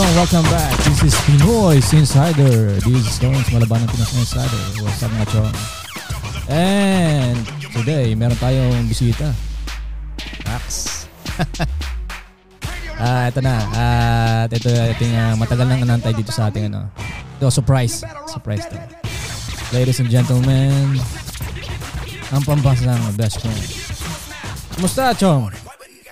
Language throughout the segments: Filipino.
chong? Welcome back. This is Pinoy Insider. This is Lawrence Malaban ng Insider. What's up mga? And today, meron tayong bisita. Max. ah, ito na. At ito, yung uh, matagal nang anantay dito sa ating ano. Ito, surprise. Surprise to. Ladies and gentlemen, ang pambasang best friend. Kumusta, Chong?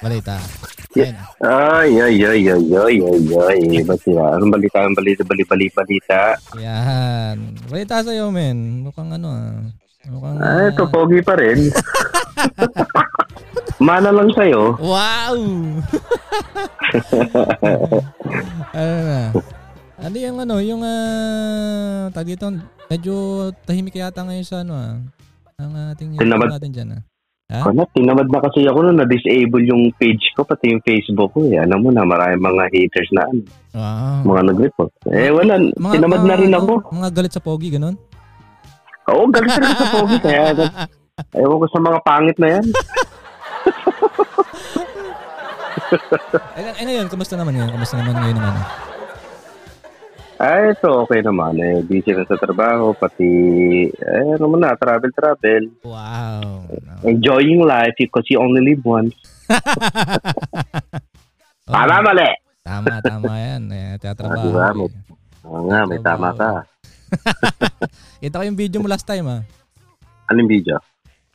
Balita. Ayun. Ay, ay, ay, ay, ay, ay, ay. Ba't sila? Anong balita? Anong balita? Bali, bali, balita? Yan. Balita sa'yo, men. Mukhang ano ah. Mukhang... Ah, ito, ah, pogi pa rin. Mana lang sa'yo. Wow! ano na? Ano yung ano, yung uh, tag dito, medyo tahimik yata ngayon sa ano ah. Ang ating Tinamad. natin dyan ah. Ha? Ano, tinamad na kasi ako nun, na-disable yung page ko, pati yung Facebook ko. Eh. Alam mo na, maraming mga haters na ano, Wow. mga nag-report. Eh, wala. tinamad na rin ano, ako. Mga galit sa pogi, ganun? Oo, galit talaga sa pogi. Kaya, ewan ko sa mga pangit na yan. Eh, ano yun? Kamusta naman yun? Kamusta naman ngayon naman? Ay, ito, okay naman. Eh, busy na sa trabaho, pati, eh, ano mo na, travel-travel. Wow. Enjoying life because you only live once. Oh, Tama, mali. Tama, tama yan. Eh, Ah, tatrabaho. diba? eh. May- Oo nga, may tama ka. Kita ko yung video mo last time ah. Anong video?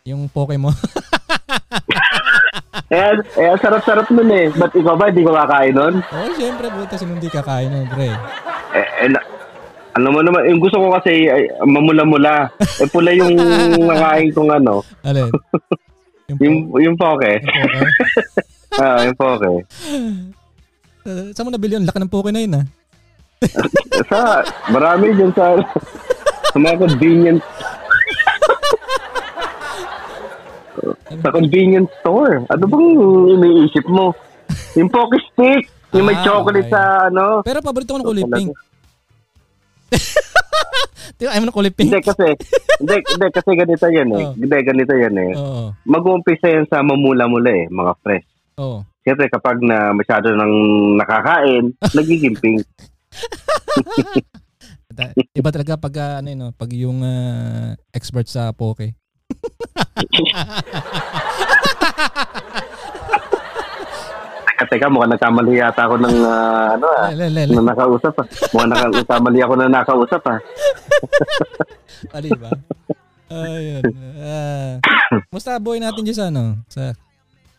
Yung poke mo. Eh, eh, sarap-sarap nun eh. Ba't ikaw ba, hindi ko kakain nun? Oo, oh, syempre, buta sa hindi kakain nun, pre. Eh, eh, na, ano mo naman, yung gusto ko kasi ay, mamula-mula. Eh, pula yung nakain kong ano. Alin? Yung, Yung, yung poke. yung poke? Ah, yung poke. Uh, saan mo nabili yun? Laki ng poke na yun ah. Sa, marami dyan sa, sa mga convenience sa convenience store. Ano bang iniisip mo? Yung poke stick. Yung may Ah, chocolate okay. sa ano. Pero paborito ko ng kulay pink. Di ayaw mo ng kulay pink? Hindi kasi, hindi, hindi kasi ganito yan eh. Oh. Hindi, ganito yan eh. Oo. Mag-uumpisa yan sa mamula-mula eh, mga fresh. Oo. Siyempre kapag na masyado nang nakakain, nagiging pink. Iba talaga pag ah, ano yun, no? pag yung ah, expert sa poke. Teka, teka, mukhang nagkamali yata ako ng ah, ano ah. Le, le. Na nakausap ah. Mukhang nagkamali ako na nakausap ah. Mali ba? Ayun. Ah, musta boy natin dyan sa ano? Sa,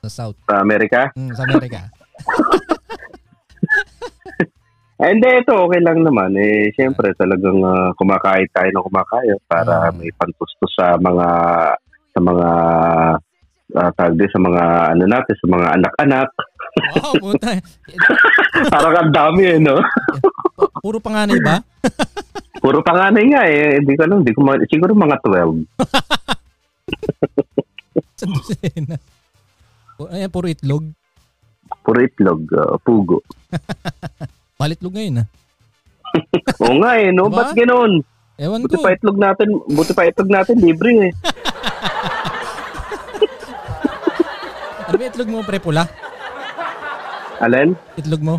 sa South. Sa Amerika. Mm, sa Amerika. Hindi, ito okay lang naman. Eh, siyempre talagang ah, kumakain tayo ng kumakain para Ah. may pantustos sa mga sa mga uh, tawag din, sa mga ano natin, sa mga anak-anak. Wow, puta. Parang ang dami eh, no? Puro panganay ba? Puro panganay nga eh. Hindi ko alam. Hindi ko ma- siguro mga 12. Sa dosena. Pu- Ayan, puro itlog. Puro itlog. ah, pugo. Palitlog ngayon ah. Oo nga eh, no? Diba? Ba't ganun? Ewan Buti ko. pa itlog natin, buti pa itlog natin, libre eh. Ano ba itlog mo, pre? Pula? Alin? Itlog mo?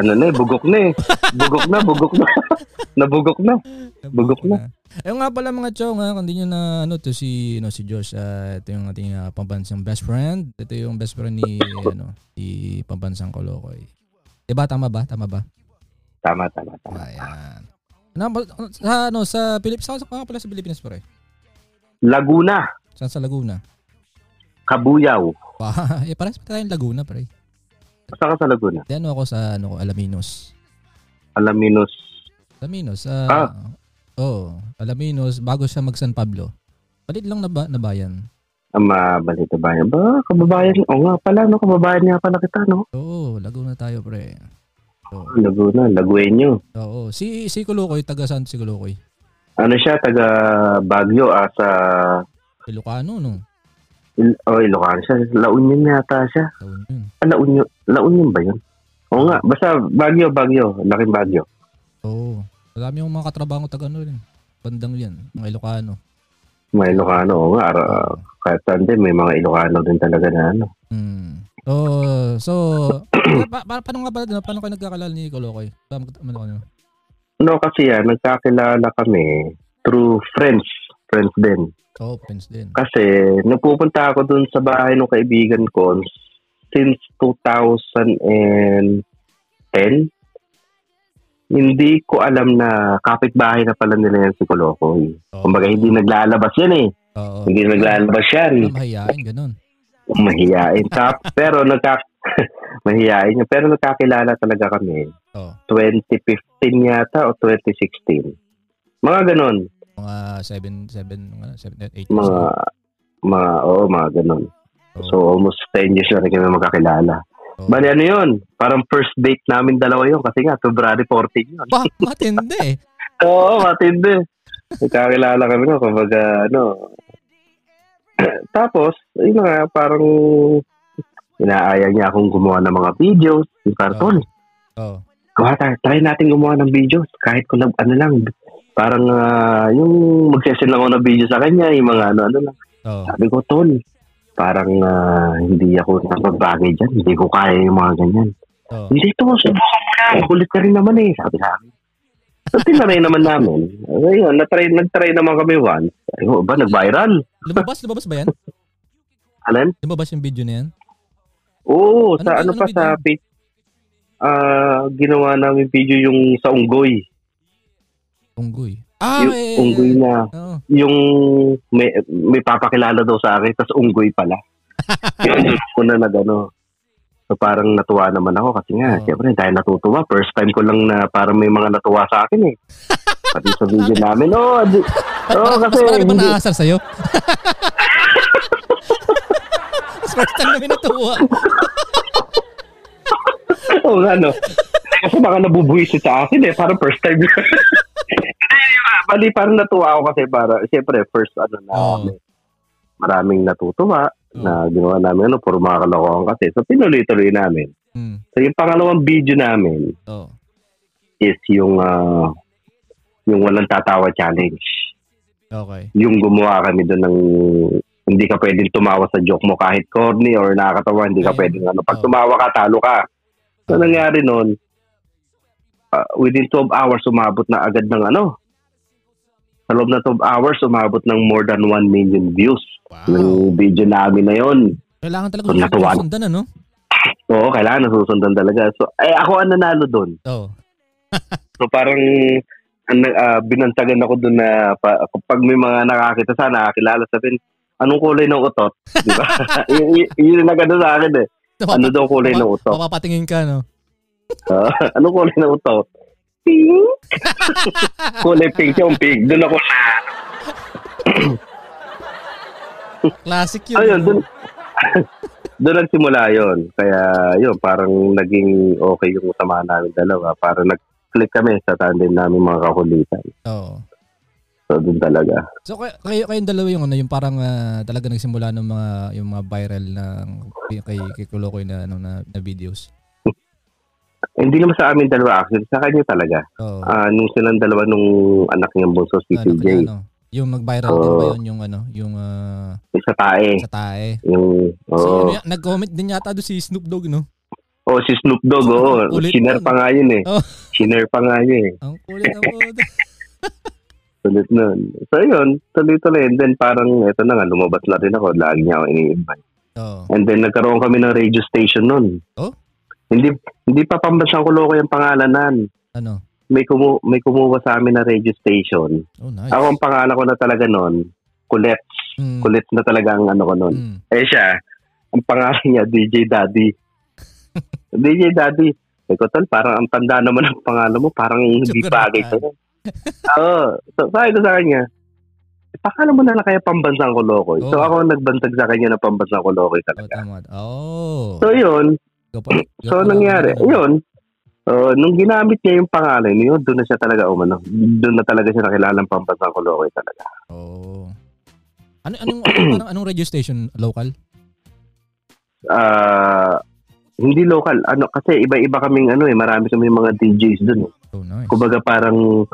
Ano na eh, bugok na eh. Bugok na, bugok na. Nabugok na. Bugok na. Ayun nga pala mga chong ha, kung di nyo na ano to si no si Josh, ah, ito yung ating ah, pambansang best friend. Ito yung best friend ni ano, si pambansang Kolokoy. Diba tama ba? Tama ba? Tama, tama, tama. Ayan. Ano, ba- sa ano sa Pilipinas, saan ka pala sa Pilipinas pre? Laguna, Saan sa Laguna? Kabuyaw. Pa, eh parehas pa tayong Laguna pre. Basta ka sa Laguna. Di ano ako sa ano ko, Alaminos. Alaminos. Alaminos. ah Ah. Oh, Alaminos bago siya mag San Pablo. Palit lang na, ba, na bayan. Ang mabalita bayan. Ba, kababayan. O nga pala, no? Kababayan nga pala kita, no? Oo, Laguna tayo pre. Oo. Laguna, Laguenyo. Oo. Si si Kulukoy, taga saan si Kulukoy? Ano siya, taga Baguio, ah, sa Ilocano, no? Il- oh, Ilocano siya. La Union yata siya. Taon yun. Ah, La Union, La Union ba yun? Oo nga, basta Baguio, Baguio. Laking Baguio. Oo. Marami yung mga katrabaho taga ano rin. Bandang yan, mga Ilocano. May Ilocano, oo nga. Ara, kahit saan din, may mga Ilocano din talaga na ano. Hmm. Oh, so pa, pa, paano nga ba no? paano kayo nagkakalala ni Kolokoy? Paano ano ano? No, kasi yan, nagkakilala kami through friends. Friends din. Oh, friends din. Kasi, napupunta ako dun sa bahay ng kaibigan ko since 2010. Hindi ko alam na kapitbahay na pala nila yan si Kolokoy. Oh. Kumbaga, hindi naglalabas yan eh. Oo. Hindi naglalabas yan. Mahihain, ganun. Mahiyain. Tap, pero nagka... mahiyain niya. Pero nagkakilala talaga kami. Oh. 2015 yata o 2016. Mga ganon. Mga 7 7 7 8 Mga, mga, oo, mga ganon. Oh. So, almost 10 years na rin kami magkakilala. Oh. Bali, ano yun? Parang first date namin dalawa yun kasi nga, February 14 yun. Pa, matindi. Oo, matindi. Magkakilala kami no, kumbaga, ano. Tapos, yun nga, parang inaaya niya akong gumawa ng mga videos, yung karton. Oh. Gawa tayo, try natin gumawa ng videos. Kahit kung ano lang, parang ah, yung magsesend lang ako ng video sa kanya, yung mga ano-ano lang. Oh. Sabi ko, Tol, parang ah, hindi ako nagbabagay dyan. Hindi ko kaya yung mga ganyan. Oh. Hindi to, subukan mo na. Kulit ka rin naman eh, sabi sa akin. So, tinry naman namin. Ayun, natry, nag-try naman kami once. Ayun, ba, nag-viral? Lumabas, lumabas ba yan? Alam? Lumabas yung video na yan? Oo, Ano sa ano, ano pa sa page, ah, ginawa namin video yung sa unggoy. Unggoy. Ah, yung eh. unggoy na, Oo. yung may, may papakilala daw sa akin, tas unggoy pala. Ko na nag ano. So parang natuwa naman ako kasi nga, Oo. siyempre dahil natutuwa, first time ko lang na parang may mga natuwa sa akin eh. Pati sa video namin, oh, di, oh kasi Mas marami bang naasar sa'yo? Mas first time namin natuwa. Oo nga, no. Kasi baka nabubuhisit sa akin eh. Parang first time. Bali, parang natuwa ako kasi para, siyempre, first ano na Oo. kami. Maraming natutuwa Oo. na ginawa namin ano, puro mga kalokohan kasi. So, tinuloy-tuloy namin. Hmm. So, yung pangalawang video namin Oh. is yung ah, yung walang tatawa challenge. Okay. Yung gumawa kami doon ng hindi ka pwedeng tumawa sa joke mo kahit corny or nakakatawa, hindi ka pwedeng ano. Pag tumawa ka, talo ka. So, nangyari noon, ah, within 12 hours, umabot na agad ng ano. Sa loob na 12 hours, umabot ng more than 1 million views Wow. ng video namin na yon. Kailangan talaga Kung natuwa- sundan, ano? Oo, kailangan nasusundan talaga. So, eh, ako ang nanalo doon. Oh. So, parang ang, ah, binantagan ako doon na pa, pag may mga nakakita sa nakakilala, sabihin, anong kulay ng utot? Di ba? Y- y- yun yung nagano sa akin eh. Ano daw kulay ng utot? Papapatingin ka, no? Ah, anong kulay ng utot? Pink. kulay pink yung pink. Doon ako na. Classic yun. Ayun, doon. doon nagsimula yon Kaya yun, parang naging okay yung samahan namin dalawa. Parang nag-click kami sa tandem namin mga kakulitan. Oo. So, doon talaga. So kay kayo kayong dalawa yung ano yung parang ah, talaga nagsimula ng mga yung mga viral na kay kay Kulokoy na ano na, na videos. Hindi naman sa amin dalawa actually. Sa kanya talaga. Oo. Ah, nung silang dalawa nung anak niyang bunso, si ano, TJ. ano, yung nag-viral din Oo. ba yun yung ano, yung Yung sa tae. sa tae. Yung, So, oo. ano, yan, nag-comment din yata doon si Snoop Dogg, no? Oh, si Snoop Dogg, oo. Ulit Shiner nun. pa nga yun eh. Oh. Shiner pa nga yun eh. Ang kulit pod. Sulit nun. So, yun. Tuloy-tuloy. And then, parang, eto na nga, lumabas na rin ako. Lagi niya ako ini-invite. Oo. And then, nagkaroon kami ng radio station nun. Oh? Hindi hindi pa pambansang kuloko yung pangalanan. Ano? May, kumu may kumuha sa amin na radio station. Oh, nice. Ako ang pangalan ko na talaga nun, Kulet. Mm, Kulet na talaga ang ano ko nun. mm. Eh siya, ang pangalan niya, DJ Daddy. DJ Daddy. Sabi ko, tol, parang ang tanda naman ang pangalan mo, parang hindi bagay sa'yo. Oo. So, sabi ko sa kanya, "Eh, pakala mo na lang kaya pambansang kulokoy. So, Oo. ako ang nagbantag sa kanya na pambansang kulokoy Oh, talaga. tama. Oh. So, yun. So, nangyari, yun. Uh, nung ginamit niya yung pangalan, yun, doon na siya talaga umano. Doon na talaga siya nakilalang pambansang kulokoy talaga. Oh. Ano anong anong, anong radio station local? Ah, hindi local. Ano, kasi iba-iba kaming ano eh, marami kami mga DJs doon. Eh. Oh, nice. Kumbaga parang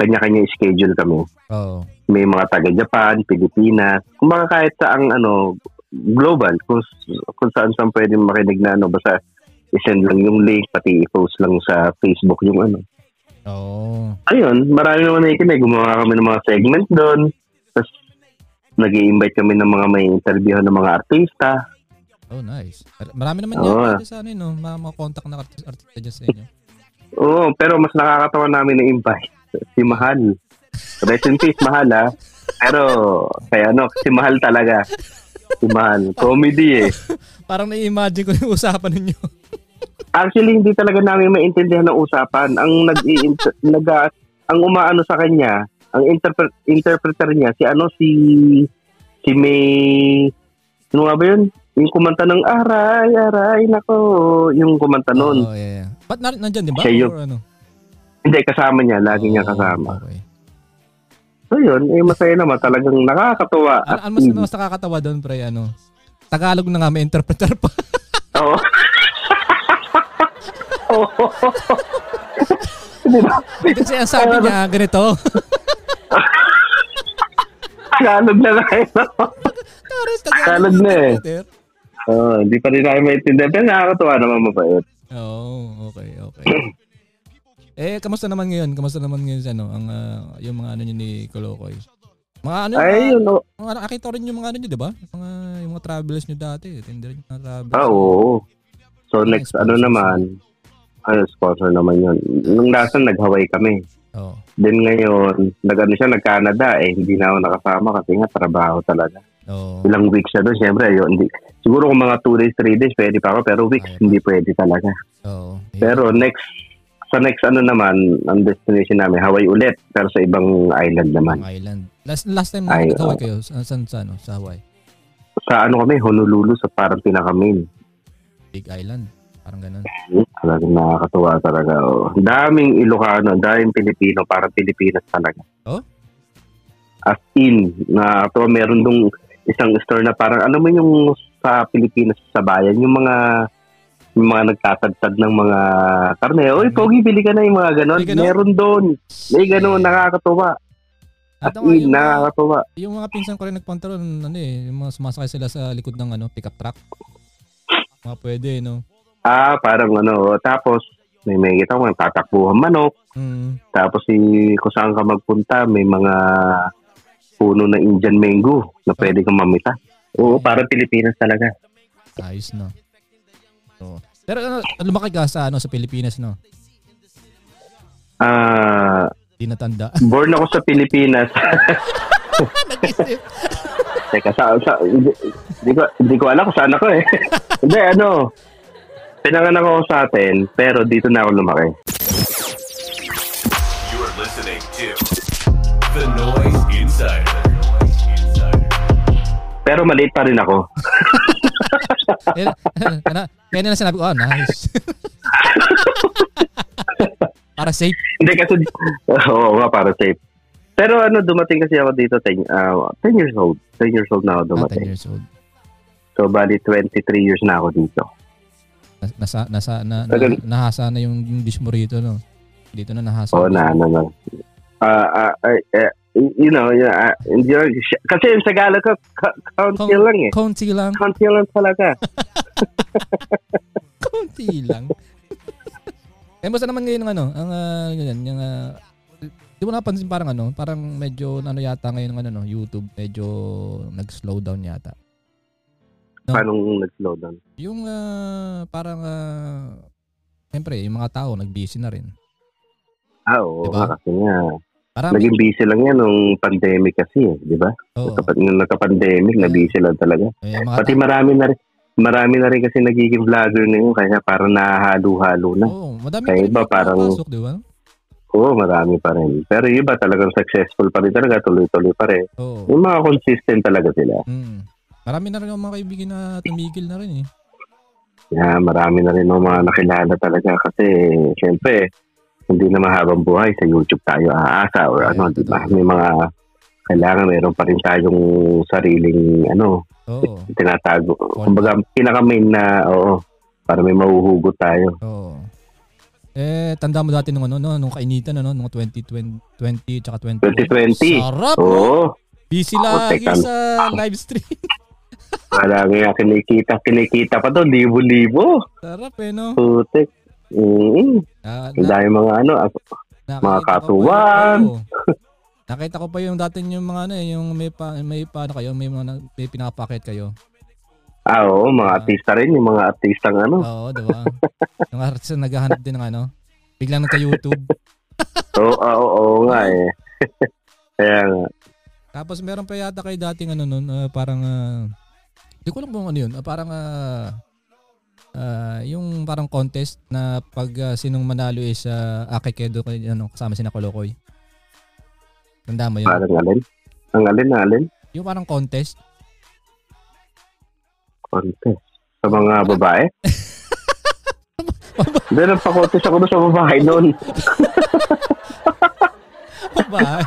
kanya-kanya schedule kami. Oh. May mga taga Japan, Pilipinas. Kumbaga kahit sa ang ano, global kung kung saan saan pwede makinig na ano basta isend lang yung link pati i-post lang sa Facebook yung ano. Oo. Ayun, marami naman nakikinig. Gumawa kami ng mga segment doon. Tapos nag invite kami ng mga may interview ng mga artista. Oh, nice. Marami naman Oo. yan sa ano, yun, no? mga, mga contact na artist, artista dyan sa inyo. Oo, pero mas nakakatawa namin na invite si Mahal. Rest in peace, Mahal ha. Pero, kaya ano, si Mahal talaga. Mahal. Comedy eh. Parang na-imagine ko yung usapan ninyo. Actually, hindi talaga namin maintindihan ng usapan. Ang nag nag ang umaano sa kanya, ang interpre- interpreter niya si ano si si May ano nga ba yun? Yung kumanta ng aray, aray, nako. Yung kumanta noon. Oh, yeah, yeah. Ba't na, nandyan, di ba? Siya yun. Or ano? Hindi, kasama niya. Lagi niya Oh, kasama. Okay. So yun, eh, masaya naman. Talagang nakakatuwa. Ano, ano mas, mas nakakatawa doon, pre, ano? Tagalog na nga may interpreter pa. Oo. Oo. Kasi ang sabi niya, ganito. Tagalog na nga yun. Taris, Tagalog na eh. Oo, hindi pa rin namin maintindihan. Pero nakakatuwa naman mabait. Oo, oh, okay, okay. eh, kamusta naman ngayon? Kamusta naman ngayon sa ano, ang, ah, yung mga ano nyo ni Kolokoy? Mga ano, Ay, mga, yun. oh. mga, nakita rin yung mga ano nyo, di ba? Mga, yung mga travels nyo dati. Tinder yung mga travels. Ah, oo. So next, ano naman, ano, sponsor naman yun. Nung last time, nag-Hawaii kami. Oo. Then ngayon, nag-ano siya, nag-Canada eh. Hindi na ako nakasama kasi nga trabaho talaga. Oo. Ilang weeks siya doon, syempre, yun, hindi. Siguro kung mga 2 days, 3 days, pwede pa ako. Pero weeks, pa. hindi pwede talaga. Oo. Pero next, sa next ano naman, ang destination namin, Hawaii ulit. Pero sa ibang island naman. Island. Last last time Ay, na nag-Hawaii oo. kayo, sa, saan, sa, ano, sa Hawaii? Sa ano kami, Honolulu, sa parang pinaka-main. Big Island. Parang ganun. Talagang nakakatuwa talaga. Oh. Daming Ilocano, daming Pilipino, parang Pilipinas talaga. Oh? As in, na to meron dong isang store na parang, ano mo yung sa Pilipinas sa bayan, yung mga yung mga nagtasadsad ng mga karne. Oy, pogi, bili ka na yung mga ganon. May ganon? Meron doon. May ganon, nakakatuwa. At ang- in, yung, mga, nakakatuwa. yung mga pinsan ko rin nagpunta ron, ano eh, yung mga sumasakay sila sa likod ng ano, pickup truck. Mga pwede, no? Ah, parang ano, tapos, may may kita mo, tatakbuhan manok, Mm. Tapos si kung saan ka magpunta, may mga puno na Indian mango na pwede kang mamita. Oo, para Pilipinas talaga. Ayos, no? So, pero ano, lumaki ka sa, ano, sa Pilipinas, no? Ah, Di natanda. born ako sa Pilipinas. Nag-isip. Teka, sa, sa, hindi, hindi ko, hindi ko alam kung saan ako eh. hindi, ano, pinanganak ako sa atin, pero dito na ako lumaki. You're listening to The Noise Insider. Pero maliit pa rin ako. Kaya, kaya, nila sinabi ko, oh, nice. Para safe. Hindi kasi, oo nga, para safe. Pero ano, dumating kasi ako dito, 10, ah, 10 years old. 10 years old na ako Ah, 10 dumating. years old. So, bali 23 years na ako dito. Nas- Nasa, nasa, na, na, Tagal. nahasa na yung dish mo rito, no? Dito na nahasa. Oo, na, ano, na. Ah, ah, ah, eh, you know, yeah, ah, hindi, kasi yung Tagalog ko, ka- kaunti lang eh. Konti lang. Kaunti lang talaga. Konti lang. eh, basta naman ngayon ang ano, ang uh, yun, yung uh, di mo napansin parang ano, parang medyo ano yata ngayon ng ano no, YouTube, medyo nag-slow down yata. No. Paano nag-slow down? Yung ah, parang uh, Siyempre, yung mga tao nag-busy na rin. Ah, oo, Diba? kasi nga. Parang Naging busy lang yan nung pandemic kasi eh, di ba? Kapag nung nagka-pandemic, na busy lang talaga. mga Pati marami na rin, marami na rin kasi nagiging vlogger na yun, kaya parang nahahalo-halo na. Oo, madami Kaya iba parang- pumapasok, di ba? Oo, marami pa rin. Pero yung iba talagang successful pa rin talaga, tuloy-tuloy pa rin. Oo. Yung mga consistent talaga sila. Mm. Marami na rin yung mga kaibigan na tumigil na rin eh. Yeah, marami na rin ng mga nakilala talaga kasi syempre hindi na mahabang buhay sa YouTube tayo aasa or Yeah, ano, di ba? May mga kailangan meron pa rin tayong sariling ano, Oo. tinatago. Kumbaga pinaka-main na oo, para may mahuhugot tayo. Oo. Eh, tanda mo dati nung ano, no, nung kainitan, ano, nung 2020, 20 tsaka 20. 2020. Sarap? Oo. Busy Ako, lagi teka. sa live stream. Wala nga kinikita, kinikita pa to, libo-libo. Sarap eh, no? Putik. Mm, Na, ang dami mga ano, ah, mga ko pa katuwan. yung- oo. Nakita ko pa yung dati yung mga ano eh, yung may pa, may pa ano kayo, may mga may pinaka-packet kayo. ah, oo, mga Ah. artista rin, yung mga artistang ano. Oo, di ba? yung artist na naghahanap din ng ano, biglang nagka-YouTube. Oo, oo, oo nga eh. Kaya nga. Tapos meron pa yata kay dating ano nun, ah, parang ah, Hindi ko alam kung ano yun. Ah, parang ah, ah, yung parang contest na pag ah, sinong manalo is uh, Akekedo kay ano kasama si Nakolokoy. Tanda mo yun? Parang alin? Ang alin na alin? Yung parang contest. Contest. Sa mga babae? Hindi, nagpa-contest ako sa babae noon. ba?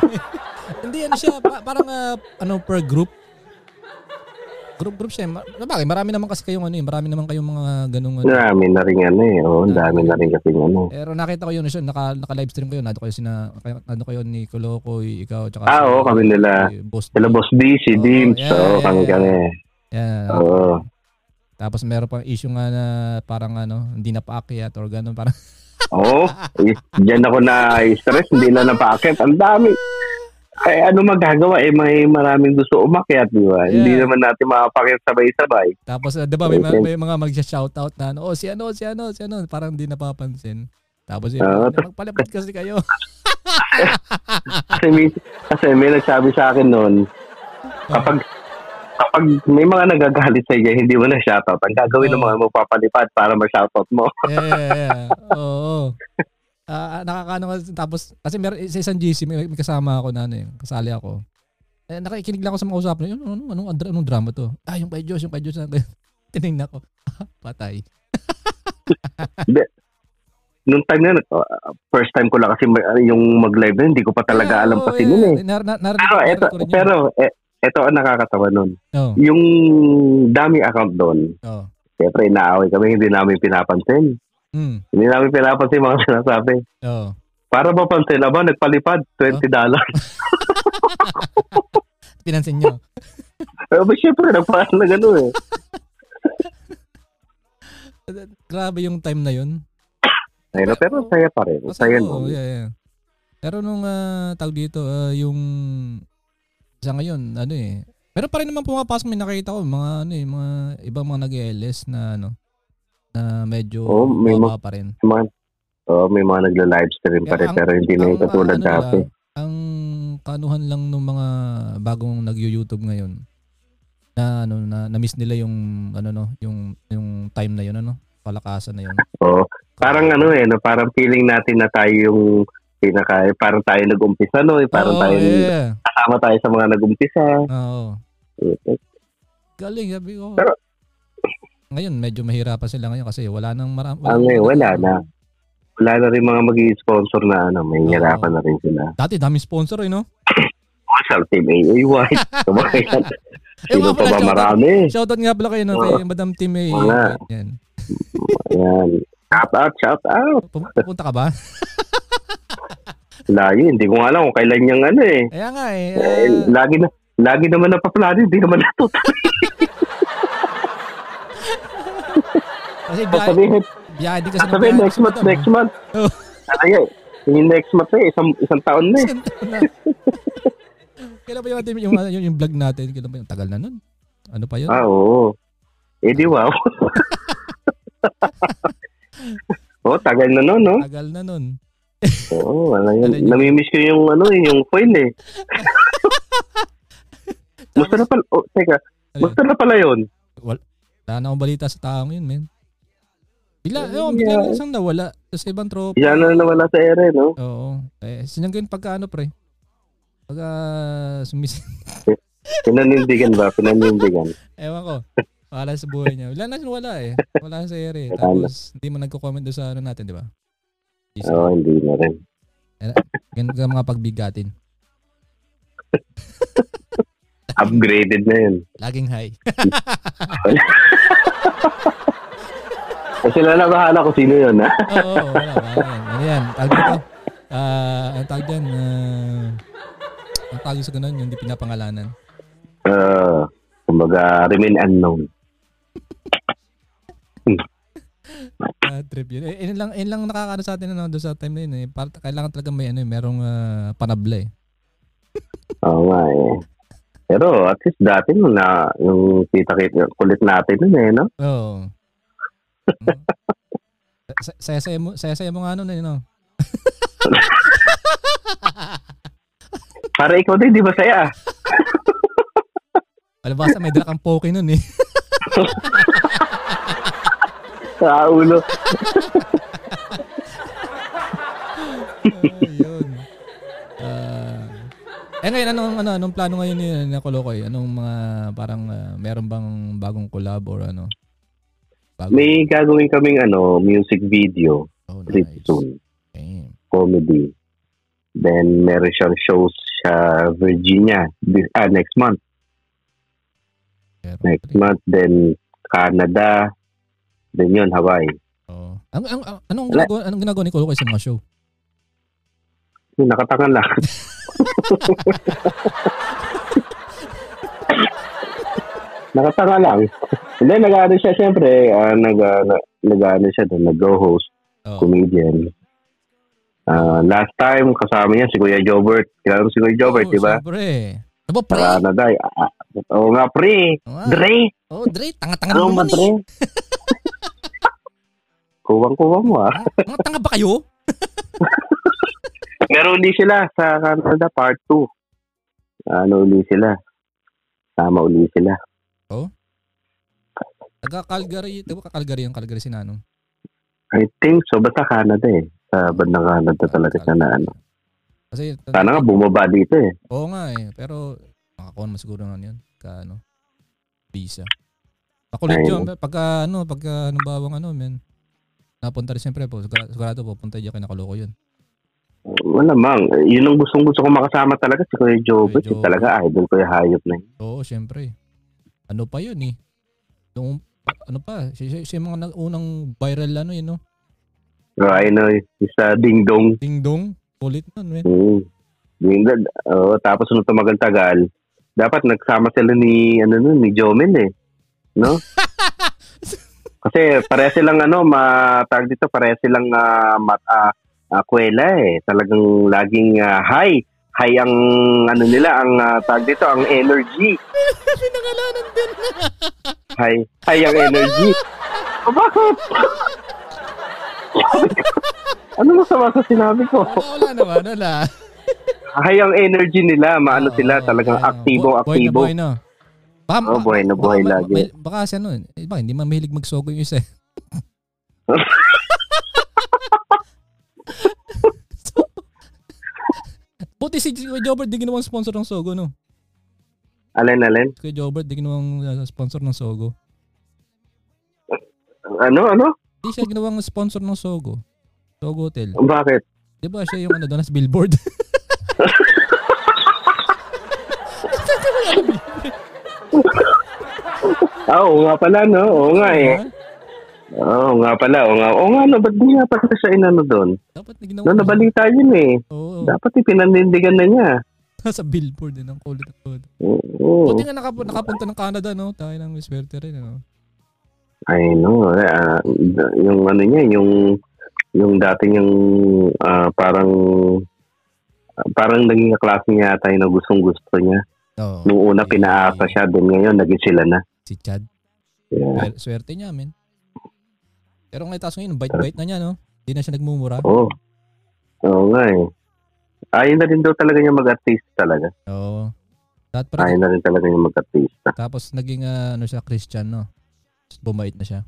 Hindi ano siya, pa- parang ah, ano per group. Group group siya. Ma- Bakit? Marami naman kasi kayong ano eh. Marami naman kayong mga ganung ano. Marami na rin ano eh. Ang dami na rin kasi ano. Pero nakita ko yun siya, naka, naka live stream kayo, nado kayo sina nado kayo ni Kolokoy, ikaw tsaka Ah, oo, kami nila. Boss Sila. Boss D, si Dims. yeah, yeah, kami yeah. kami. Yan. Oo. Tapos meron pang issue nga na parang ano, hindi na paakyat or gano'n parang Oo. eh, Diyan ako na stress, hindi na napakit. Ang dami. Ay, ano magagawa? Eh, may maraming gusto umakyat, di ba? Yeah. Hindi naman natin makapakit sabay-sabay. tapos uh, 'di ba may, Okay. may mga magsha-shoutout na ano, oh si ano, si ano, si ano, parang hindi napapansin. Tapos yun, Oo. magpalapit kasi kayo. Kasi may, kasi may nagsabi sa akin noon, kapag kapag may mga nagagalit sa iyo, hindi mo na shoutout. Ang gagawin ng Oo. mga magpapalipad para ma-shoutout mo. yeah, yeah, yeah. Oo. Ah, nakakaano tapos kasi meron sa isang GC may, may kasama ako na ano eh, kasali ako. Eh nakikinig lang ako sa mga usapan. Yun, anong, anong, anong, anong drama to? Ah, yung kay Diyos, yung kay Diyos. na- Tinignan ko. Patay. Nung time na, yun, uh, first time ko lang kasi yung mag-live na, hindi ko pa talaga alam Oo, kasi nun eh. Nar, nar, narinig- Pero yun. pero eh, eto ang nakakatawa nun. Oo. Yung dami account doon, Oo. siyempre inaaway kami, hindi namin pinapansin. Mm. Hindi namin pinapansin yung mga sinasabi. Oo. Para mapansin, aba, nagpalipad, $20. dollars. Pinansin nyo. Pero ba, siyempre, nagpaan na gano'n eh. Grabe yung time na yun. Ayun, pero saya pa rin. Saya oo, nun. yeah, yeah. Pero nung uh, tawag dito, ah, yung sa ngayon, ano eh, meron pa rin naman pumapasok, may nakita ko, mga ano eh, mga ibang mga nag-LS na ano, na medyo Oo, may baba pa rin. Mga, oh, may mga nagla-live stream pa rin, ang- pero hindi na yung katulad ano dati. ang kanuhan lang ng mga bagong nag-YouTube ngayon na ano na na-miss nila yung ano no, yung yung time na yun ano, palakasan na yun. Oo. Parang ano eh, no, parang feeling natin na tayo yung pinaka, eh, parang tayo nag-umpisa, no? Eh, parang Oo, tayo, yeah. kasama tayo sa mga nag-umpisa. Oo. Galing, sabi ko. Pero- ngayon, medyo mahirapan sila ngayon kasi wala nang marami. Ano eh, wala na. Wala na rin mga mag sponsor na ano, may hirapan na rin sila. Dati, daming sponsor eh, no? Marshall Team AAY. Yan. Eh, Sino pa ba marami? Shoutout nga pala kayo no, kay Madam Tim A. Oo nga. Yan. Ayan. Shout out, shout out. Pupunta ka ba? Layo, hindi ko nga alam kung kailan niyang ano eh. Kaya nga eh. eh ah, lagi na, lagi naman napaplano, hindi naman natutuloy. Kasi biyahe, Sabihin, biyahe din kasi sabihin next month, Madam, next month. Oh. Ano yan? Yung next month eh, isang, isang taon na eh. Isang taon na. Kailan pa yung, yung, yung, yung vlog natin? Kailan pa yung tagal na nun? Ano pa yun? Ah, oo. Eh di wow. oh, tagal na no, no? Tagal na nun. Oo, wala Alam yun. Namimiss ko yung ano eh, yung foil eh. Musta na pala, oh, teka, Ano musta na pala yun? Wala na akong balita sa taong yun, men. Bigla, Yeah. oh, lang isang nawala sa ibang tropa. Yan na nawala sa ere, no? Oo. Eh, sinanggayon pagka ano, pre. Pagka sumisin. Pinanindigan ba? Pinanindigan. Ewan ko. Wala sa buhay niya. Wala na wala eh. Wala sa ere. Tapos, hindi mo nagko-comment doon sa ano natin, di ba? Oo, hindi na rin. Ganun ka mga pagbigatin. Upgraded na yun. Laging high. Kasi na bahala kung sino yun, ha? Oo, oo, wala. wala yan. Ano yan? Tawag dito. Ah, ang tawag dyan, ah, ang tawag sa ganun, yung hindi pinapangalanan. Uh, Kumbaga, remain unknown. Ah, trip yun. Eh, yun lang, yun lang nakakaano sa atin ano, doon sa time na yun eh. Para, kailangan talaga may ano, eh, merong ah, panabla eh. Oo nga eh. Pero at least dati nung na, yung kita-kita, kulit natin nun eh, no? Oo. Sa- Saya-saya mo, saya-saya mo nga nun eh, no? Para ikaw din, di ba saya? Alabasa, may dala kang poke nun eh. Sa ulo. Ayun. Ah. eh ngayon, anong, ano, anong plano ngayon ni na Kolokoy? Anong mga, parang, ah, meron bang bagong collab or ano? Bago? May gagawin kaming ano, music video oh, pretty nice. soon. Damn. Comedy. Then, meron siyang shows sa Virginia this, ah, next month. Meron Next month. Then, Canada. Then yun, Hawaii. Oo. Ang, ang, ang- anong, Wala. ginagawa, anong ginagawa ni Kolokoy sa mga show? Yung Nakatangan lang. Nakatanga lang. Hindi, nag-ano siya, siyempre, ah, nag, ah, na- nag-ano siya doon, nag-go-host, Oo. comedian. Ah, last time, kasama niya si Kuya Jobert. Kilala mo si Kuya Jobert, Oo, di ba? Siyempre. Ano ba, pre? Sa Canada. Ah, Oo nga, pre. Nga. Dre. Oh, Dre, tanga-tanga Ano naman eh. Dre? Kuwang-kuwa mo, ah. Mga tanga ba kayo? Pero uli sila sa Canada, part 2. Ano uli sila? Sama uli sila. Taga Calgary, di ba Calgary yung Calgary si Nanong? I think so. Basta Canada eh. Sa bandang Canada talaga siya na ano. Kasi, Sana nga bumaba dito eh. oo nga eh, pero makakuha naman siguro nga yun, ka ano, visa. Makulit yun, pagka ano, pagka anong bawang ano, men. Napunta rin siyempre po, sigurado, sigurado pupunta dyan kay Nakaloko yun. Malamang. Yun ang gustong gusto ko makasama talaga si Kuya Jobert. Kuya Yun talaga idol ko yung hayop na yun. Oo, siyempre. Ano pa yun eh. Nung, ano pa, siya, siya, siya mga unang viral ano yun, no? So, I know, isa Ding Dong. Ding dong, kulit nun, men. Mm. Ding Dong. Oh, tapos nung tumagal-tagal, dapat nagsama sila ni, ano nun, ni Jomel eh. No? Kasi pare silang ano, matag dito, pare silang uh, mat, ah, kwela eh. Talagang laging ah, high. High ang ano nila, ang uh, tag dito, ang energy. Pinangalanan din. High, high ang energy. Oh, bakit? ano masama sa sinabi ko? Wala, wala naman, wala. High ang energy nila, maano Oo, sila, talagang ayun, aktibo, na aktibo. buhay na. Baka, Oh, buhay na buhay baka, lagi. may- Baka kasi ano, eh, baka hindi man mahilig magsogo yung isa. eh. So, Buti si Jobert di ginawang sponsor ng Sogo, no? Alin, alin? Kuya Jobert di ginawang uh, sponsor ng Sogo. Ano, ano? Di siya ginawang sponsor ng Sogo. Sogo Hotel. Bakit? Di ba siya yung ano doon, sa billboard? Ah, oo nga pala, no? Oo nga eh. Oo nga pala, oo nga. Oo nga, no? Ba't di nga pala siya inano doon? Dapat na ginawa. No, nabalita yun eh. Oo. Dapat ipinanindigan na niya. Sa billboard din ang kulit ng kulit. Oo. Buti nga nakap- nakapunta ng Canada, no? Tayo ng swerte rin, ano? I know. ah, yung ano niya, yung yung dati niyang ah, parang parang naging klase niya tayo na gustong gusto niya. Oo. Nung una Si- pinaasa siya, then ngayon naging sila na. Si Chad. Yeah. Swer- Swerte niya, men. Pero ngayon, taas ngayon, bite-bite na niya, no? Hindi na siya nagmumura. Oo. Oo nga eh. Ayaw na rin daw talaga niya mag-artist talaga. Oo. Lahat pa Ayaw na rin talaga niya mag-artista. Tapos naging, ah, ano siya, Christian, no? Tapos Bumait na siya.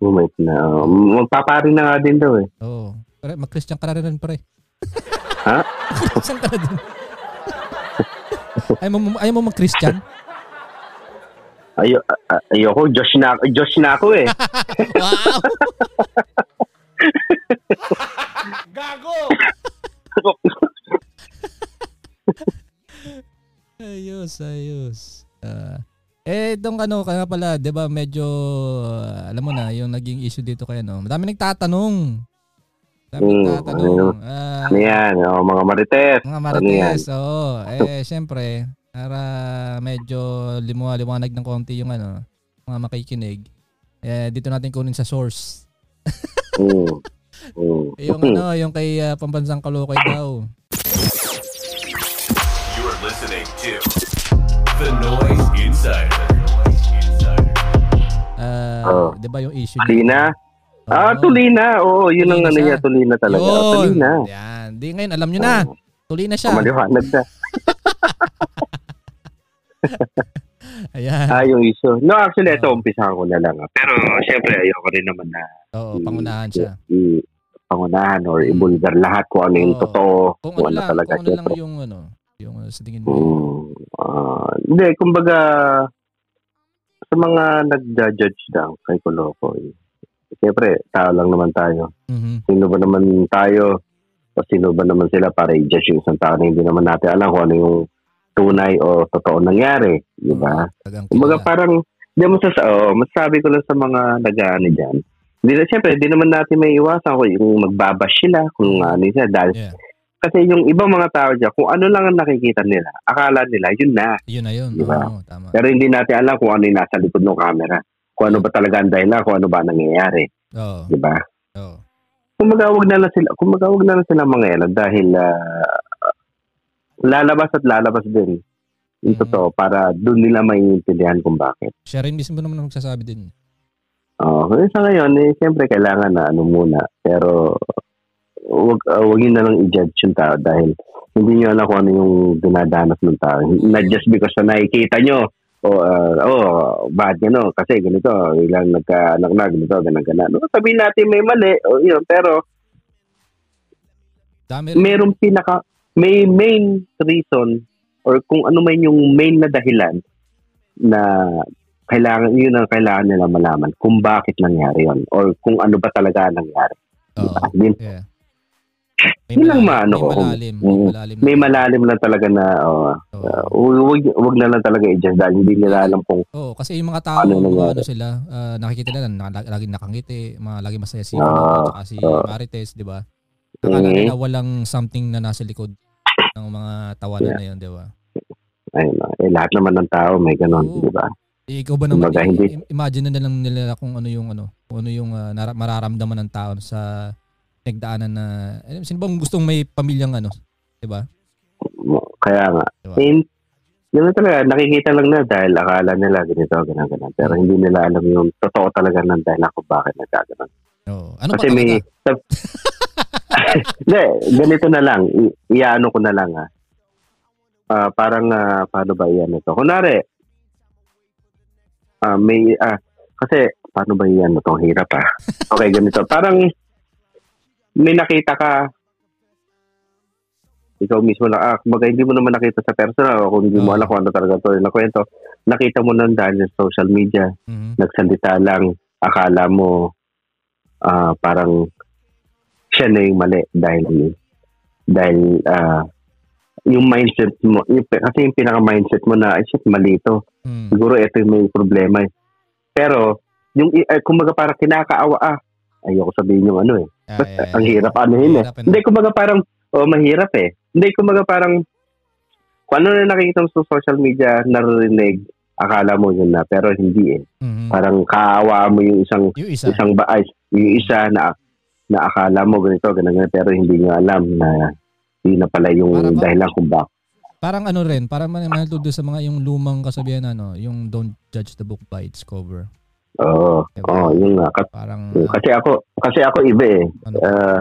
Bumait na. Uh, magpapari na nga din daw eh. Oo. Pare, mag-Christian ka na rin, pare. Ha? Christian ka na din. ayaw mo, ayaw mo mag-Christian? Ayo, a- ayoko, Josh na, Josh na ako eh. wow! Gago! Ayos, ayos. Ah, eh, itong ano, kaya pala, di ba, medyo, ah, alam mo na, yung naging issue dito kaya, no? Madami nagtatanong. Madami Hmm, nagtatanong. ano? Ah, Ano yan? Oh, mga marites. mga Ano marites, oo. Eh, syempre, Para medyo limuha-liwanag ng konti yung ano, mga makikinig. Eh, dito natin kunin sa source. Mm. Eh, yung ano, yung kay ah, Pambansang Kalokay daw. You are listening to The Noise Insider. Ah, Oh. 'di ba yung issue Tulina? Ah, Oo. Tulina. Oo, yun ang Tulina ano siya. niya, Tulina talaga. Yun. Tulina. Yan. Di ngayon, alam nyo na. Tuloy na siya. Maliwanag na. Ayan. Ah, yung issue. No, actually, ito, umpisahan ko na lang. ah. Pero, syempre, ayoko rin naman na Oo, pangunahan siya. i- pangunahan or ibulgar lahat kung ano yung Oo. totoo. Kung ano ano lang, talaga. kung ano lang syempre. yung ano, yung uh, sa tingin mo. Mm, ah, hindi, kumbaga, sa mga nag-judge lang kay Kolokoy, siyempre, tao lang naman tayo. Mhm. Sino ba naman tayo o sino ba naman sila para i-judge yung isang tao na hindi naman natin alam kung ano yung tunay o totoo nangyari. Di ba? Tagang Kumbaga parang, hindi mo sa, oh, masasabi ko lang sa mga nag-ano dyan. Hindi na, siyempre, hindi naman natin may iwasan kung yung magbabash sila, kung ano sila. Dahil, Yeah. kasi yung ibang mga tao dyan, kung ano lang ang nakikita nila, akala nila, yun na. Yun na yun. Di ba? Oo, tama. Pero hindi natin alam kung ano yung nasa likod ng camera. Kung ano ba talaga ang dahilan, kung ano ba nangyayari. Oo. Di ba? Oo. Kumbaga, wag na lang sila, kumbaga, wag na lang sila mangyayari dahil ah, lalabas at lalabas din. Yung Mhm. totoo, para doon nila maiintindihan kung bakit. Siya rin mismo naman ang magsasabi din. Oo. kasi sa ngayon, eh, siyempre kailangan na ano muna. Pero wag, uh, wag yun na lang i-judge yung tao dahil hindi nyo alam kung ano yung dinadanas ng tao. Not just because na nakikita nyo, o uh, oh, bad gano, kasi ganito, ilang nagka-anak na, ganito, ganang ganan. No, sabihin natin may mali, o yun, pero Dami rin. merong pinaka, may main reason or kung ano man yung main na dahilan na kailangan, yun ang kailangan nila malaman kung bakit nangyari yun or kung ano ba talaga ang nangyari. Oo. Diba? Yun, Yeah. Yun lang maano may malalim. May Mm. malalim. may malalim lang talaga na oh, Oo. uh, wag, wag na lang talaga i-judge dahil hindi nila alam kung Oo, kasi yung mga tao, Ano mga nangyari? ano sila, ah, nakikita nila, na, lagi nakangiti, mga lagi masaya si uh, si ah. Marites, di ba? Akala Mhm. nila walang something na nasa likod ng mga tawanan na yun, di ba? ayun, eh, lahat naman ng tao may ganon, Oo. di ba? Eh, ikaw ba naman, Kumbaga, hindi- imagine na lang nila kung ano yung ano, kung ano yung nara- mararamdaman ng tao sa nagdaanan na, eh, sino bang gustong may pamilyang ano, di ba? Kaya nga, Diba? eh, yun na talaga, nakikita lang na dahil akala nila ganito, ganun, ganun. Pero hindi nila alam yung totoo talaga ng dahilan kung bakit nagkaganon. Oo. Ano Kasi may... Hindi, ganito na lang. I- iano ko na lang ah. Ah, parang, ah, paano ba iyan ito? Kunwari, ah, may, ah, kasi, paano ba iyan ito? Hirap ah. Okay, ganito. Parang, may nakita ka, ikaw mismo lang, ah, kumbaga hindi mo naman nakita sa personal o kung hindi mo Oo. alam kung ano talaga ito yung kwento, nakita mo lang dahil sa social media, Mhm. nagsalita lang, akala mo ah parang siya na yung mali dahil dahil ah yung mindset mo, yung, kasi yung pinaka-mindset mo na, ay shit, mali ito. Mm. Siguro ito yung may problema. eh. Pero, yung, eh, kumbaga parang kinakaawa, ah, ayoko sabihin yung ano eh. Ah, Basta, yeah, yeah. ang hirap ano yun eh. Ano? Hindi, kumbaga parang, oh, mahirap eh. Hindi, kumbaga parang, kung ano na nakikita mo sa social media, narinig, akala mo yun na, pero hindi eh. Mhm. Parang kaawa mo yung isang Yung isa. isang baay, yung isa na na akala mo ganito, ganun, ganun, pero hindi nyo alam na yun na pala yung Para ba- dahilan kung bakit. Parang ano rin, parang man manatod sa mga yung lumang kasabihan na ano, yung don't judge the book by its cover. Oo, Diba? oo, yun nga. Kasi, Parang kasi ako, kasi ako iba eh. ano, Uh,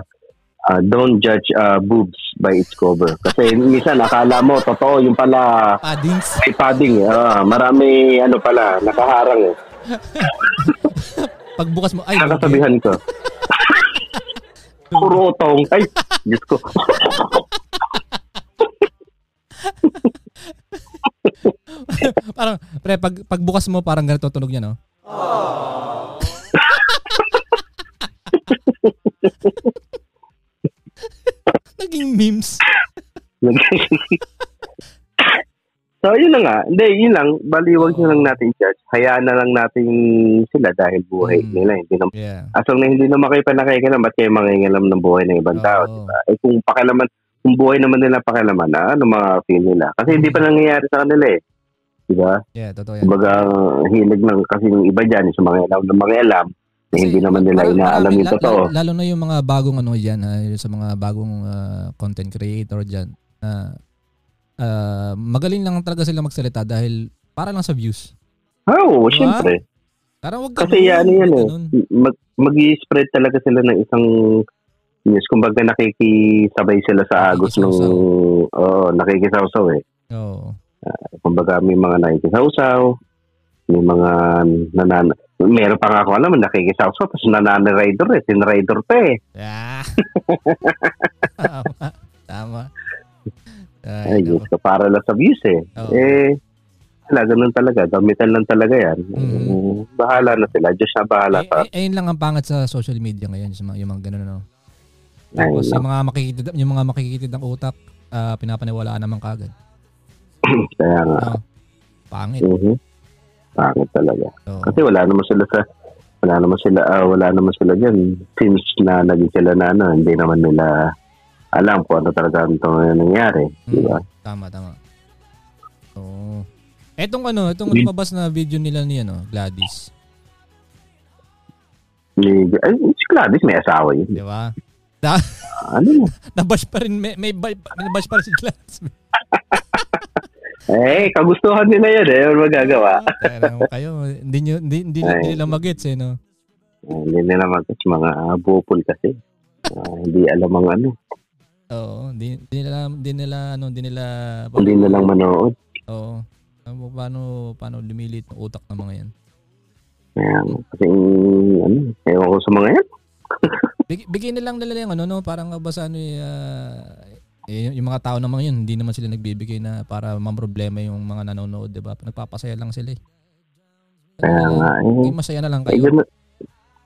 uh, don't judge uh, boobs by its cover. Kasi minsan akala mo, totoo, yung pala paddings. may padding. Ah, marami ano pala, nakaharang eh. Pagbukas mo, ay, okay. Nakasabihan ko. Puro utong. Ay, Diyos ko. parang, pre, pag, pagbukas mo, parang ganito tunog niya, no? Naging memes. so, yun na nga. Hindi, yun lang. Baliwag na lang natin judge. Hayaan na lang natin sila dahil buhay Mm. nila. Hindi na, Yeah. as long na hindi pa nakikialam, ba't kayo mangingilam ng buhay ng ibang tao? Oo. Diba? Eh kung pakialaman, kung buhay naman nila pakialaman na ano mga feel nila. Kasi hindi pa nangyayari sa kanila eh. Di ba? Yeah, totoo yan. Kumbaga, hilig ng kasi yung iba dyan, sa mga alam ng mga alam, na Kasi hindi naman nila inaalam yung totoo. Lalo, lalo na yung mga bagong ano diyan, sa mga bagong ah, content creator diyan na ah, magaling lang talaga sila magsalita dahil para lang sa views. Ah, Oo, Diba? syempre. Parang wag Kasi yan, yan eh. ganun. Mag, mag-spread talaga sila ng isang news. Kumbaga nakikisabay sila sa agos ng... Oo, nakikisawsaw eh. Oo. Kumbaga may mga nakikisawsaw, may mga nanan... Meron pa nga ako alam, nakikisawsaw, tapos nananirider eh. Tinrider pa eh. Yeah. tama. Tama. Ay, Ay, Diyos ko, para lang sa views eh. Oo. Eh, wala, ganun talaga. Gamitan lang talaga yan. Mhm. Eh, bahala na sila. Diyos na bahala Eh, sa eh, ayun lang ang pangat sa social media ngayon, yung mga, yung mga ganun. Ayun Tapos lang. yung mga makikitid, yung mga makikitid ng utak, ah, pinapaniwalaan naman kagad. Kaya nga. No? Pangit. Mhm. Pangit talaga. So, Kasi wala naman sila sa wala naman sila ah, wala naman sila diyan since na naging sila na ano, hindi naman nila alam kung ano talaga ang nangyayari, di ba? tama, tama. So, etong ano, etong lumabas na video nila ni ano, Gladys. Ni ay, si Gladys may asawa yun. Di ba? Ano? Nabash pa rin, may, may, may nabash pa rin si Gladys. Eh, kagustuhan nila yan eh. Ano magagawa? Kaya lang kayo, hindi, nyo, hindi, hindi, hindi Ay. nila magets eh, no? Eh, hindi nila mag mga uh, bupol kasi. Ah, hindi alam ang ano. Oo, hindi, hindi nila, hindi nila, ano, hindi nila, Hindi na lang manood. Oo. Ano, paano, paano lumilit ang utak ng mga yan? Kaya, kasi ano, ewan ko sa mga yan. Big, bigyan na lang nila yung ano, no? Parang ba sa ano, eh, ah, eh, yung mga tao naman yun, hindi naman sila nagbibigay na para mamroblema yung mga nanonood, di ba? Nagpapasaya lang sila eh. Kaya nga, eh. masaya na lang Ay, kayo. ganun.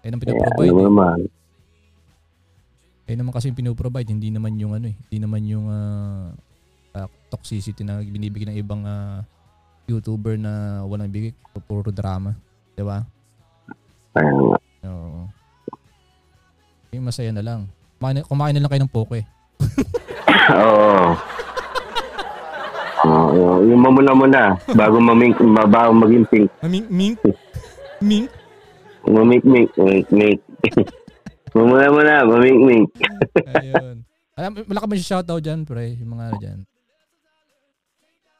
Ayun ang Kaya, pinoprovide. ano Eh. Ayun naman kasi yung pinoprovide, hindi naman yung ano eh. Hindi naman yung ah, ah, toxicity na binibigay ng ibang ah, YouTuber na walang bigay. Puro drama. Di ba? Kaya nga. Oo. Yung masaya na lang. Kumain, kumain na lang kayo ng poke. Oo. Oo, yung, yung mamula-mula, bago mamink, bago maging pink, Ming, ming, ming. Mamink-mink, mink-mink. mamula-mula, mamink-mink. Ayun. Alam, wala ka ba siya shoutout dyan, pre? Yung mga ano dyan.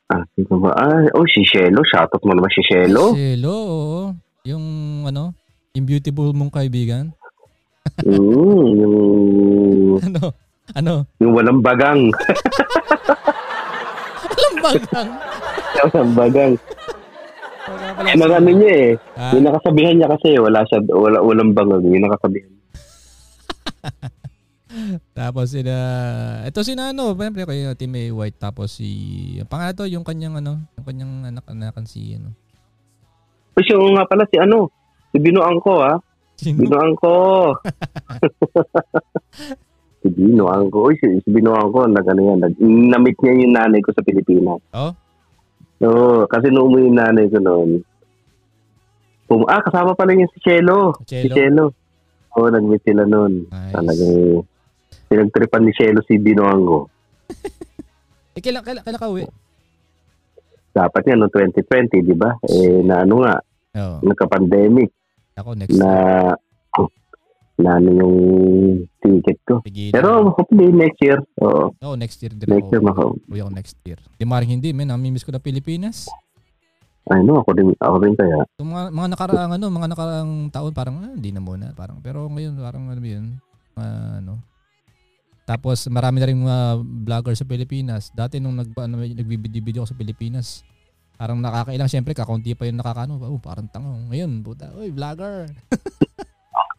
Ah, sino ba? Ah, oh, si Shelo. Shoutout mo naman si Shelo. Hello, oo. Yung ano, yung beautiful mong kaibigan. Mm, yung, Ano? Ano? yung walang bagang. Walang bagang. Wala pala Yung mga ano niya eh. Ah, Yung nakasabihan niya kasi wala siya, wala, walang bangang. Yung nakasabihan. tapos sila, ito si ano, siyempre kay Team May White, tapos si, ang pangalan yung kanyang ano, yung kanyang anak, anakan si, ano, Tapos yung nga pala si ano, si Binuang ko ah. sino? Binuang ko. si Binuang ko. Uy, si, si Binuang ko, nag, ano yan, nag, namit niya yung nanay ko sa Pilipinas. Oh? Oo, kasi nung umuwi yung nanay ko noon, pum- ah, kasama pala yung si Chelo. Si Chelo? Oo, nag-meet sila noon. Nice. Talagang, pinagtripan ni Chelo si Binuang ko. Eh, kailan, kailan, kailan ka uwi? Dapat nga, noong 2020, di ba? Eh, na ano nga, Oo. nagka-pandemic, Ako, next na, na ano yung ticket ko. Pigilan. Pero hopefully next year, oo, Oo, next year din next ako. year maka, Uwi ako next year. Di maring hindi, men. Namimiss ko na Pilipinas. Ay no, ako din, ako din kaya. Yung mga, mga nakaraang ano, mga nakaraang taon parang ah, hindi na muna, parang pero ngayon parang ano 'yun? Ah, ano. Tapos marami na rin mga vlogger sa Pilipinas. Dati nung nag ano, nagbibideo ako sa Pilipinas, parang nakakailang syempre kakunti pa yung nakakano. Oh, parang tango. Ngayon, puta, oy, vlogger.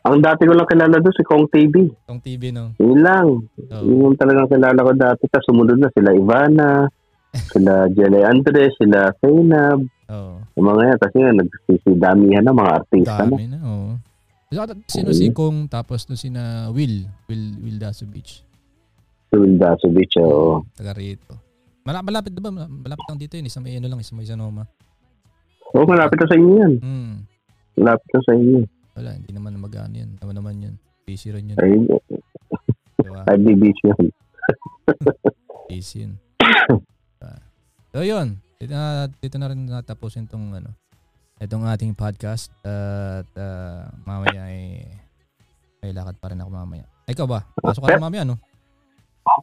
Ang dati ko lang kilala doon si Kong TV. Tong TV no. Yun lang. Oh. Yun yung talagang kilala ko dati. Tapos sumunod na sila Ivana, sila Jelly Andres, sila Zainab, Oh. yung mga yan. Kasi nagsisidamihan na mga artista na. Dami na, oh. So, Sino si Kong tapos no sina Will, Will Will Daso Beach. Si Wildaso Beach, oo. Taga rito. Mala- malapit 'di ba? Malapit lang dito yun, isang may ano lang, isang may Sanoma. Oo, malapit na sa inyo yan. Hmm. Malapit na sa inyo. Wala, hindi naman mag-ano yan. Tama naman yun. Busy rin yun. Ay, Diba? ay, beach yan. Easy yun. Ah. so yun, dito na, dito na rin natapusin tong ano, itong ating podcast at ah, mamaya ay may lakad pa rin ako mamaya. Ikaw ba? Pasok ka na mamaya, no?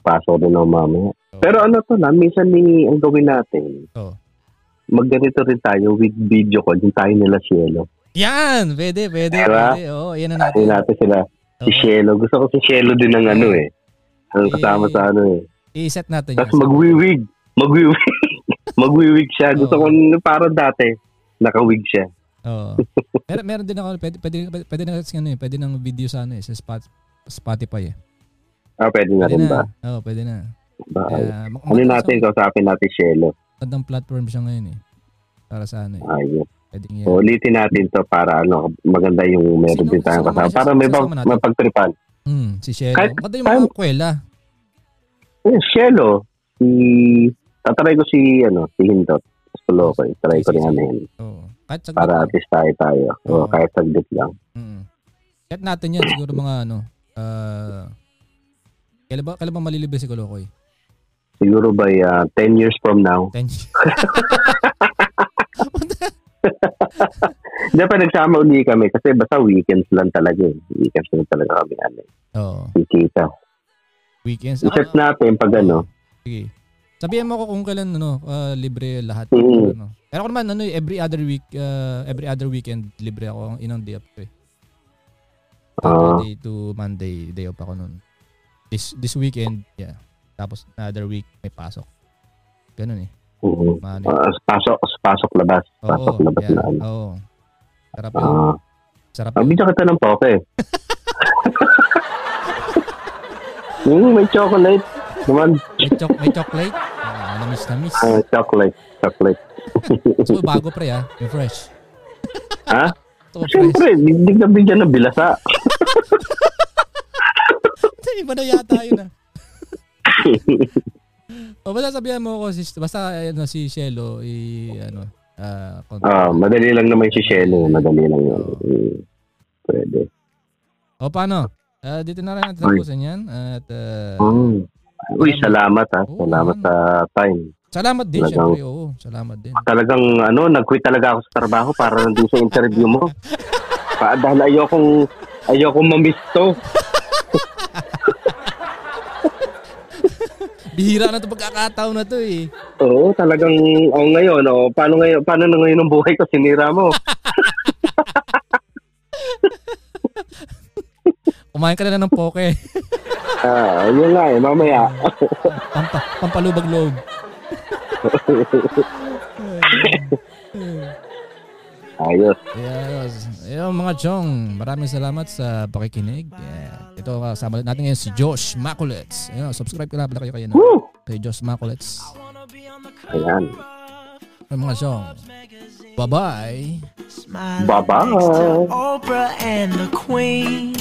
Pasok din ako mamaya. Pero ano to na, minsan ni ang gawin natin, Oo. magganito rin tayo with video call, yung tayo nila Cielo. Yan! Pwede, pwede, Diba? pwede. Oo, yan na Tayo natin. natin sila. Si Oo. Cielo. Gusto ko si Cielo din ng ano eh. Ang kasama Eh, sa ano eh. I-set natin Tapos yan. magwiwig. Magwiwig. magwiwig siya. Gusto Oo. ko parang dati. Nakawig siya. Oo. meron, meron din ako, pwede, pwede, pwede, pwede na ano eh, pwede ng video sa ano eh, sa Spot, Spotify eh. Ah, pwede na Pwede rin na. ba? Oo, pwede na. ba? Kaya, mak- ano natin, sa- kausapin natin Cielo. Magandang platform siya ngayon eh. Para sa ano eh. Ayun. Pwede yan. So, ulitin natin to para ano, maganda yung meron Sino- din tayong kasama. Para may, sino pag, kasama natin? may pagtripan. Hmm, si Shelo. Kahit- Maganda yung mga kwela. Eh, Cielo, si... Tatry ko si, ano, si Hindot. Gusto ko, try ko rin ano yun. Oo. Kahit saglit. Para at least tayo tayo. O, Oo. kahit saglit lang. Mm. Kahit natin yan, siguro mga ano, ah, kailan ba, kailan ba malilibre si Kolokoy? Siguro by uh, 10 years from now. 10 Hindi pa nagsama uli kami kasi basta weekends lang talaga eh. Weekends lang talaga kami ano. Oo. Kikita. Weekends. I-set Ah, natin pag ano. Sige. Sabihan mo ko kung kailan ano, ah, libre lahat. Mhm. Ano. Pero ako naman ano, eh, every other week, ah, every other weekend libre ako inang day off eh. Ah. Saturday to Monday day off ako noon. This this weekend, yeah. Tapos another week may pasok. Ganun eh. mhm. Mano. Ah, pasok, pasok labas. Pasok labas yeah, na. Oo. Sarap yun. Ah, Sarap uh, yun. bigyan kita ng poke. Hmm, may chocolate. Naman, May, choc- may chocolate. Ah, namis namis. ah, chocolate. Chocolate. So bago pre ah. Yung fresh. Ha? Fresh. Siyempre, hindi na bigyan ng bilasa. Iba na yata yun ah. o basta sabihan mo ko si basta ano si Shelo i ano ah Ah, madali lang naman si Shelo. Madali lang yun. Hmm. Pwede. O paano? Ah, dito na rin natin tapusin yan at ah, Hmm. Uy, salamat ha. Oo, Salamat sa time. salamat din Talagang- syempre. Oo, salamat din. Talagang ano, nag-quit talaga ako sa trabaho para nandun sa interview mo. Pa, dahil ayokong, ayokong mamiss to. Bihira na 'to pagkakataon na 'to eh. Oo, talagang, oh, ngayon, oh, paano ngayon, paano na ngayon ang buhay ko, sinira mo. Kumain ka na ng poke. Ah, yun nga eh, mamaya. Pampa, pampalubag loob. Ayos. Yes. Ayun mga chong, maraming salamat sa pakikinig. Yeah. Ito kasama natin ngayon si Josh Maculets. Ayun, subscribe ka na pala kayo kayo na. Woo! Kay Josh Maculets. Ayan. Ayun mga chong. Bye-bye. Bye-bye. Oprah and the Queen.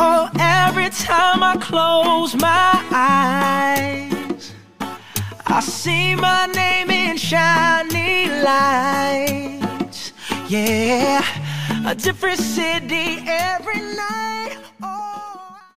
Oh, every time I close my eyes, I see my name in shiny lights. Yeah, a different city every night. Oh.